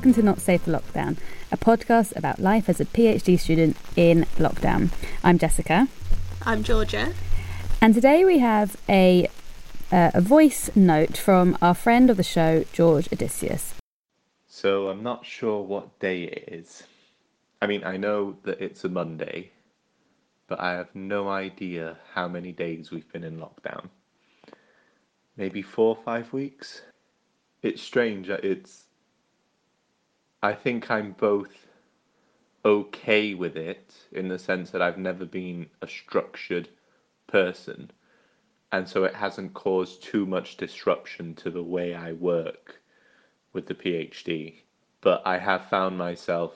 Welcome to Not Safe for Lockdown, a podcast about life as a PhD student in lockdown. I'm Jessica. I'm Georgia. And today we have a, uh, a voice note from our friend of the show, George Odysseus. So I'm not sure what day it is. I mean, I know that it's a Monday, but I have no idea how many days we've been in lockdown. Maybe four or five weeks? It's strange. uh, It's. I think I'm both okay with it in the sense that I've never been a structured person. And so it hasn't caused too much disruption to the way I work with the PhD. But I have found myself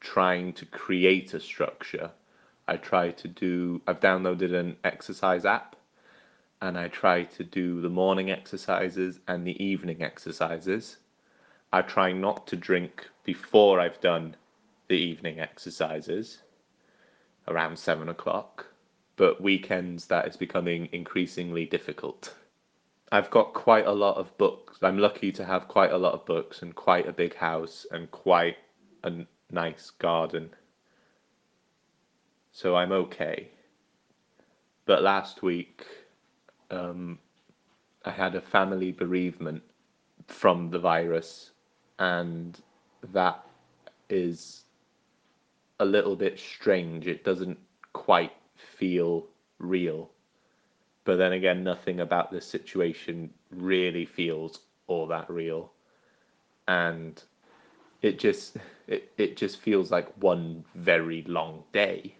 trying to create a structure. I try to do, I've downloaded an exercise app and I try to do the morning exercises and the evening exercises. I try not to drink before I've done the evening exercises around seven o'clock, but weekends that is becoming increasingly difficult. I've got quite a lot of books. I'm lucky to have quite a lot of books and quite a big house and quite a nice garden. So I'm okay. But last week, um, I had a family bereavement from the virus, and that is a little bit strange. It doesn't quite feel real. But then again, nothing about this situation really feels all that real. And it just it, it just feels like one very long day.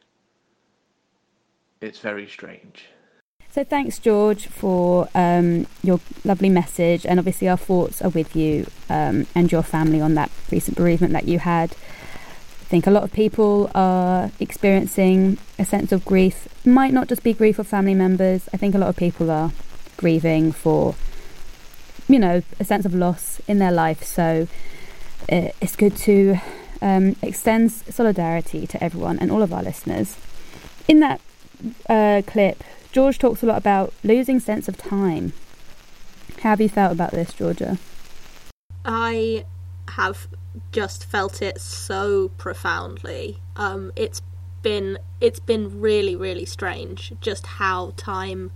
It's very strange. So thanks, George, for um, your lovely message, and obviously our thoughts are with you um, and your family on that recent bereavement that you had. I think a lot of people are experiencing a sense of grief. Might not just be grief for family members. I think a lot of people are grieving for, you know, a sense of loss in their life. So uh, it's good to um, extend solidarity to everyone and all of our listeners. In that uh, clip, George talks a lot about losing sense of time. How have you felt about this, Georgia? I have just felt it so profoundly. Um, it's been it's been really really strange just how time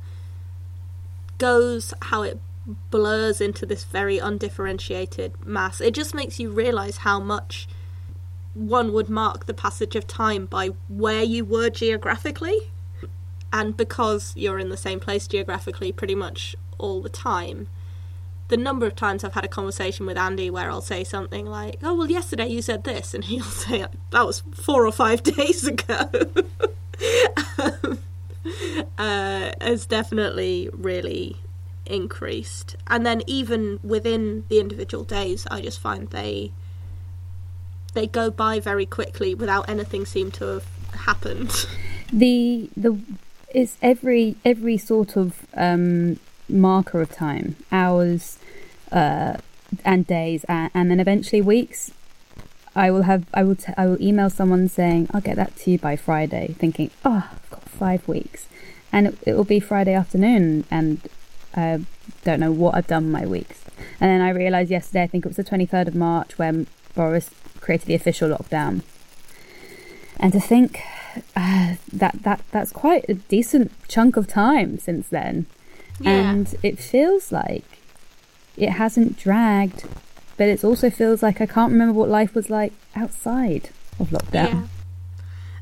goes, how it blurs into this very undifferentiated mass. It just makes you realize how much one would mark the passage of time by where you were geographically. And because you're in the same place geographically pretty much all the time, the number of times I've had a conversation with Andy where I'll say something like, "Oh well, yesterday you said this," and he'll say, "That was four or five days ago." um, uh, has definitely really increased, and then even within the individual days, I just find they they go by very quickly without anything seem to have happened. The the it's every every sort of um, marker of time, hours, uh, and days, and, and then eventually weeks. I will have I will t- I will email someone saying I'll get that to you by Friday, thinking oh I've got five weeks, and it, it will be Friday afternoon, and I don't know what I've done my weeks. And then I realised yesterday, I think it was the twenty third of March, when Boris created the official lockdown. And to think uh, that that that's quite a decent chunk of time since then, Yeah. and it feels like it hasn't dragged, but it also feels like I can't remember what life was like outside of lockdown. Yeah.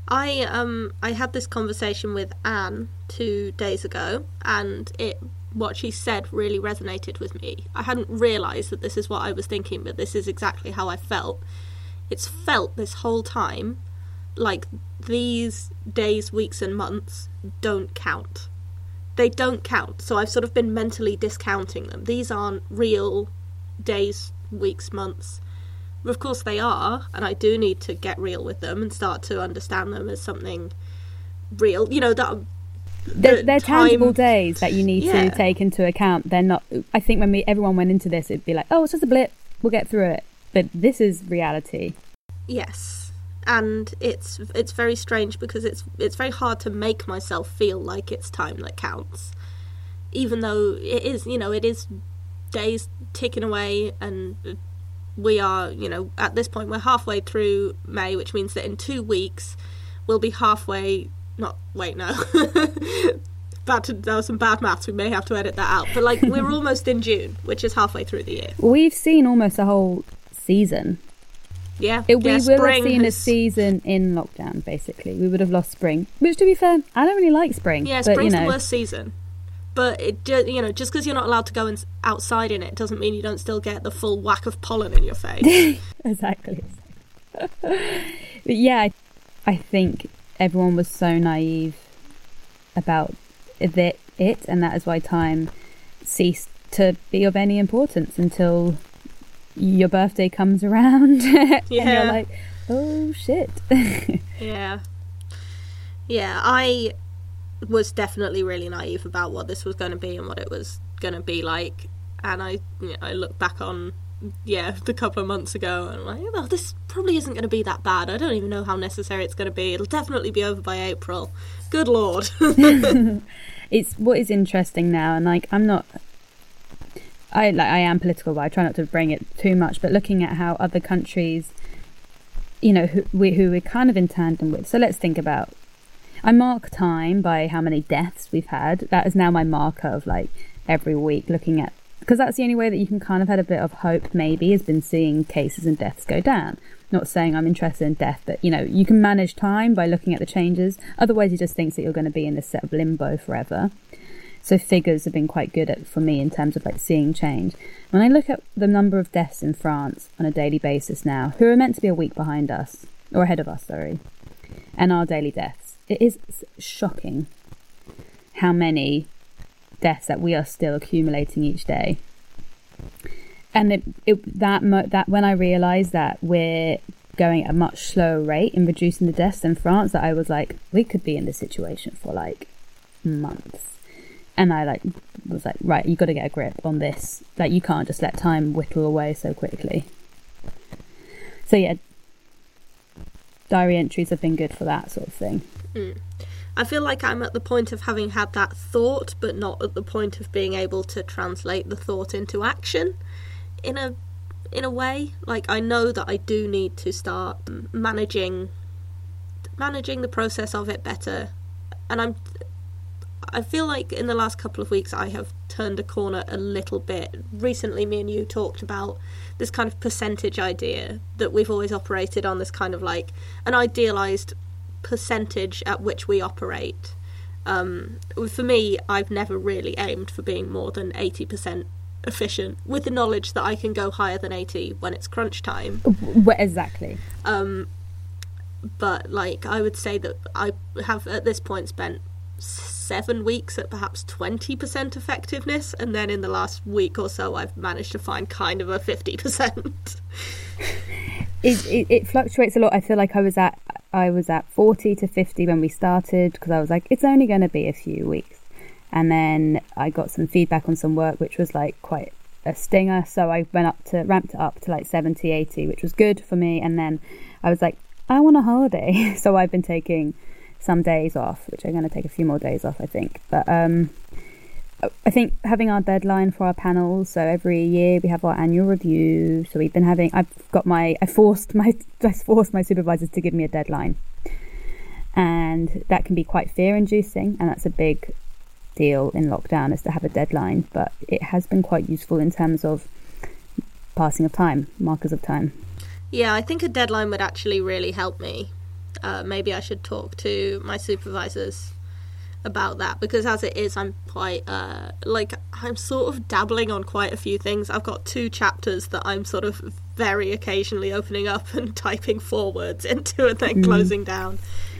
I um I had this conversation with Anne two days ago, and it what she said really resonated with me. I hadn't realised that this is what I was thinking, but this is exactly how I felt. It's felt this whole time like these days, weeks, and months don't count. They don't count. So I've sort of been mentally discounting them. These aren't real days, weeks, months. Of course they are, and I do need to get real with them and start to understand them as something real. You know that They're, they're time- tangible days that you need Yeah. to take into account. They're not. I think when we everyone went into this, it'd be like, oh, it's just a blip. We'll get through it. But this is reality. Yes, and it's it's very strange because it's it's very hard to make myself feel like it's time that counts, even though it is. You know, it is days ticking away and we are, you know, at this point we're halfway through May, which means that in two weeks we'll be halfway. Not wait, no. bad to, that was some bad maths. We may have to edit that out. But like we're almost in June, which is halfway through the year. We've seen almost a whole season. Yeah, It, we yeah, will have seen a season in lockdown. Basically, we would have lost spring. Which, to be fair, I don't really like spring. Yeah, but, spring's you know, the worst season. But it, you know, just because you're not allowed to go in, outside in it doesn't mean you don't still get the full whack of pollen in your face. exactly. but yeah, I, I think everyone was so naive about it, it, and that is why time ceased to be of any importance until your birthday comes around, and Yeah. you're like, oh shit. yeah, yeah. I was definitely really naive about what this was going to be and what it was going to be like. And I, you know, I look back on, yeah, the couple of months ago, and I'm like, oh, this probably isn't going to be that bad. I don't even know how necessary it's going to be. It'll definitely be over by April. Good lord. it's what is interesting now, and like I'm not. I like I am political, but I try not to bring it too much. But looking at how other countries, you know, who we who we're kind of in tandem with. So let's think about. I mark time by how many deaths we've had. That is now my marker of like every week looking at because that's the only way that you can kind of had a bit of hope. Maybe has been seeing cases and deaths go down. Not saying I'm interested in death, but you know you can manage time by looking at the changes. Otherwise, he just thinks that you're going to be in this set of limbo forever. So figures have been quite good at for me in terms of like seeing change. When I look at the number of deaths in France on a daily basis now, who are meant to be a week behind us or ahead of us, sorry, and our daily deaths, it is shocking how many deaths that we are still accumulating each day. And it, it that that when I realised that we're going at a much slower rate in reducing the deaths in France, that I was like, we could be in this situation for like months. And I like was like, right, you got to get a grip on this. Like you can't just let time whittle away so quickly. So yeah, diary entries have been good for that sort of thing. Mm. I feel like I'm at the point of having had that thought, but not at the point of being able to translate the thought into action. In a in a way, like I know that I do need to start managing managing the process of it better, and I'm. I feel like in the last couple of weeks I have turned a corner a little bit. Recently, me and you talked about this kind of percentage idea that we've always operated on. This kind of like an idealized percentage at which we operate. Um, for me, I've never really aimed for being more than 80% efficient, with the knowledge that I can go higher than 80 when it's crunch time. Exactly. Um, but, like, I would say that I have at this point spent seven weeks at perhaps 20% effectiveness, and then in the last week or so, I've managed to find kind of a 50%. it, it, it fluctuates a lot. I feel like I was at I was at forty to fifty when we started because I was like, it's only going to be a few weeks, and then I got some feedback on some work which was like quite a stinger. So I went up to ramped it up to like 70, 80, which was good for me. And then I was like, I want a holiday, so I've been taking some days off, which I'm going to take a few more days off, I think. But um, I think having our deadline for our panels. So every year we have our annual review. So we've been having. I've got my. I forced my. I forced my supervisors to give me a deadline, and that can be quite fear-inducing, and that's a big deal in lockdown is to have a deadline. But it has been quite useful in terms of passing of time, markers of time. Yeah, I think a deadline would actually really help me. Uh, maybe I should talk to my supervisors about that because as it is, I'm quite uh, like I'm sort of dabbling on quite a few things. I've got two chapters that I'm sort of very occasionally opening up and typing forwards into and then closing down.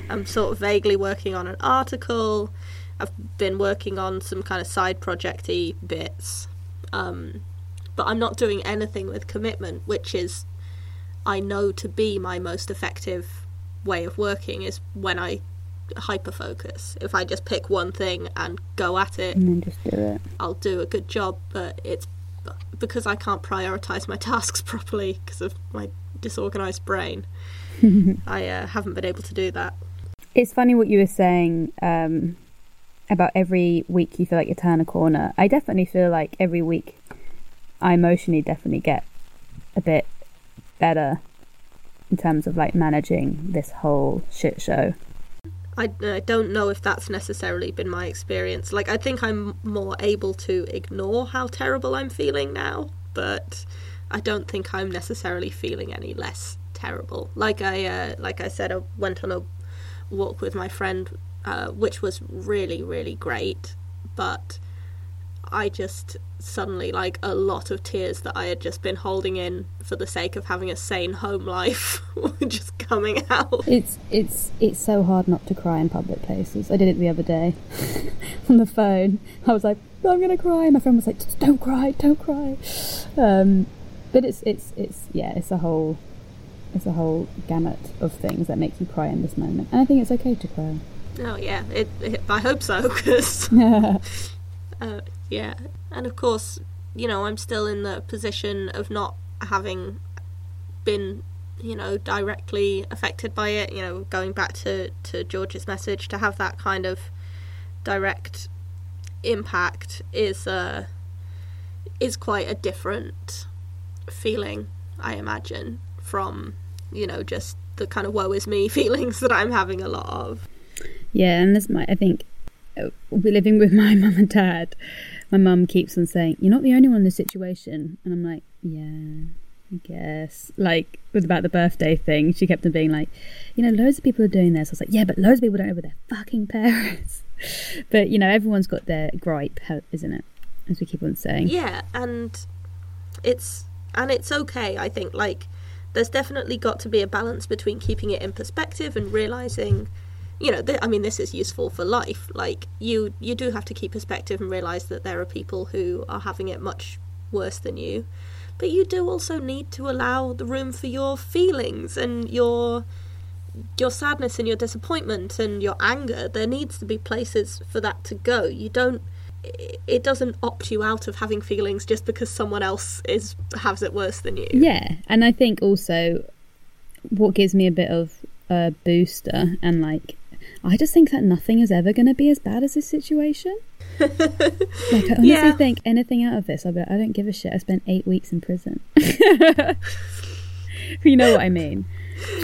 I'm sort of vaguely working on an article. I've been working on some kind of side projecty bits. Um, but I'm not doing anything with commitment, which is I know to be my most effective way of working is when I hyper focus. If I just pick one thing and go at it, And then just do it. I'll do a good job. But it's because I can't prioritize my tasks properly because of my disorganized brain. I uh, haven't been able to do that. It's funny what you were saying um, about every week you feel like you turn a corner. I definitely feel like every week I emotionally definitely get a bit better in terms of like managing this whole shit show. I, I don't know if that's necessarily been my experience. Like, I think I'm more able to ignore how terrible I'm feeling now, but I don't think I'm necessarily feeling any less terrible. Like I, uh, like I said, I went on a walk with my friend, uh, which was really, really great, but I just suddenly like a lot of tears that I had just been holding in for the sake of having a sane home life were just coming out. It's it's it's so hard not to cry in public places. I did it the other day on the phone. I was like, I'm gonna cry. My friend was like, Don't cry, don't cry. Um, but it's it's it's yeah, it's a whole it's a whole gamut of things that make you cry in this moment, and I think it's okay to cry. Oh yeah, it, it I hope so because. Uh, yeah, and of course, you know, I'm still in the position of not having been, you know, directly affected by it. You know, going back to to George's message, to have that kind of direct impact is uh is quite a different feeling, I imagine, from you know just the kind of woe is me feelings that I'm having a lot of. Yeah, and this might I think uh, we're living with my mum and dad my mum keeps on saying, You're not the only one in this situation. And I'm like, Yeah, I guess. Like, with about the birthday thing, she kept on being like, You know, loads of people are doing this. I was like, Yeah, but loads of people don't know with their fucking parents. but, you know, everyone's got their gripe, isn't it? As we keep on saying. Yeah, and it's and it's okay, I think. Like, there's definitely got to be a balance between keeping it in perspective and realizing you know, th- I mean, this is useful for life. Like you, you do have to keep perspective and realize that there are people who are having it much worse than you, but you do also need to allow the room for your feelings and your your sadness and your disappointment and your anger. There needs to be places for that to go. You don't. It doesn't opt you out of having feelings just because someone else is has it worse than you. Yeah, and I think also what gives me a bit of a booster and like I just think that nothing is ever going to be as bad as this situation. like, I honestly yeah. think anything out of this, I'll be like, I don't give a shit. I spent eight weeks in prison. you know what I mean?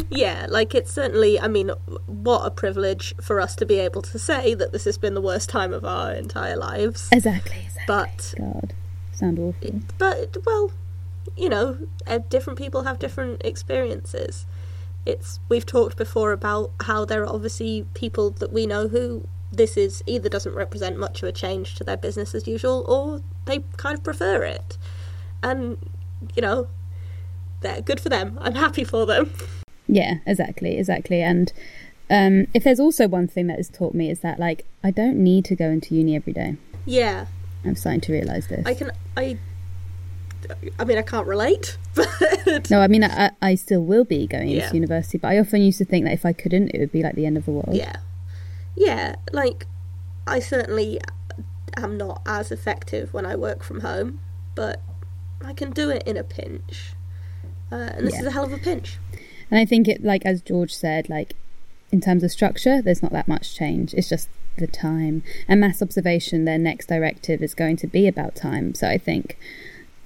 Yeah, like it's certainly, I mean, what a privilege for us to be able to say that this has been the worst time of our entire lives. Exactly, exactly. But, God, sound awful. But, well, you know, eh, different people have different experiences it's we've talked before about how there are obviously people that we know who this is either doesn't represent much of a change to their business as usual or they kind of prefer it. And you know they're good for them. I'm happy for them. Yeah exactly exactly. And um, if there's also one thing that has taught me is that like i don't need to go into uni every day. Yeah. I'm starting to realize this. I can i I mean, I can't relate. But no, I mean, I, I still will be going yeah. into university, but I often used to think that if I couldn't, it would be like the end of the world. Yeah, yeah. Like, I certainly am not as effective when I work from home, but I can do it in a pinch, uh, and this yeah. is a hell of a pinch. And I think it, like as George said, like in terms of structure, there's not that much change. It's just the time and mass observation. Their next directive is going to be about time. So I think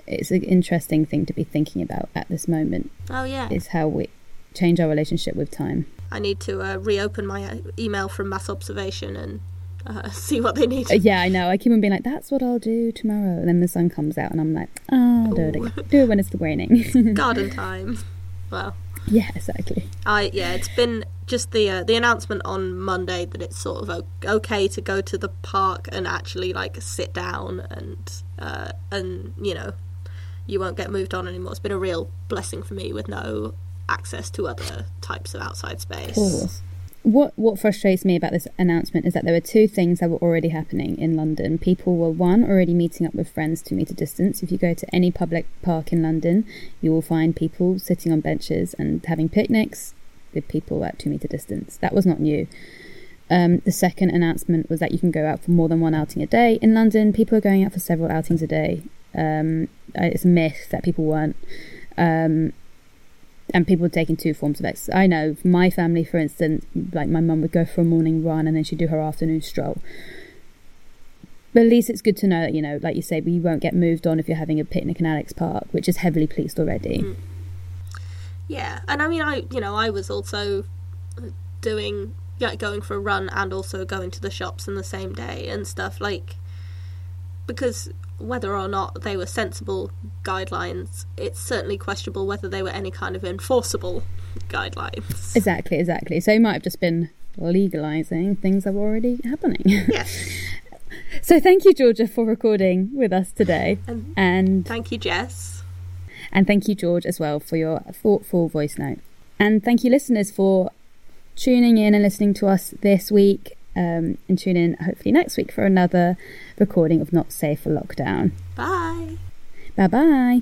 it's an interesting thing to be thinking about at this moment. Oh yeah, is how we change our relationship with time. I need to uh, reopen my uh, email from mass observation and uh, see what they need. Uh, yeah, I know. I keep on being like, "That's what I'll do tomorrow," and then the sun comes out, and I'm like, "Oh, I'll do it, again. do it when it's the raining." Garden time. Well. Yeah, exactly. I yeah, it's been just the uh, the announcement on Monday that it's sort of okay to go to the park and actually like sit down and uh, and you know you won't get moved on anymore. It's been a real blessing for me with no access to other types of outside space. What what frustrates me about this announcement is that there were two things that were already happening in London. People were one already meeting up with friends two meter distance. If you go to any public park in London, you will find people sitting on benches and having picnics with people at two meter distance. That was not new. Um, the second announcement was that you can go out for more than one outing a day. In London, people are going out for several outings a day. Um, it's a myth that people weren't. Um, and people were taking two forms of exercise. I know my family, for instance, like my mum would go for a morning run and then she'd do her afternoon stroll. But at least it's good to know that, you know, like you say, you won't get moved on if you're having a picnic in Alex Park, which is heavily policed already. Mm. Yeah, and I mean, I you know, I was also doing yeah, going for a run and also going to the shops in the same day and stuff like because whether or not they were sensible guidelines, it's certainly questionable whether they were any kind of enforceable guidelines. Exactly, exactly. So it might have just been legalizing things that were already happening. Yes. so thank you, Georgia, for recording with us today, And and thank you, Jess. and thank you, George, as well for your thoughtful voice note, and thank you, listeners, for tuning in and listening to us this week. Um, and tune in hopefully next week for another recording of Not Safe for Lockdown. Bye. Bye bye.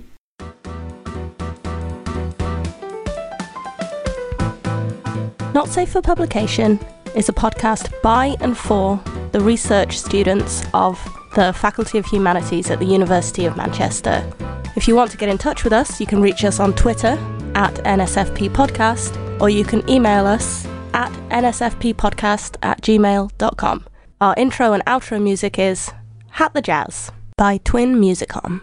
Not Safe for Publication is a podcast by and for the research students of the Faculty of Humanities at the University of Manchester. If you want to get in touch with us, you can reach us on Twitter at NSFP Podcast or you can email us at nsfppodcast at gmail.com. Our intro and outro music is Hat the Jazz by Twin Musicom.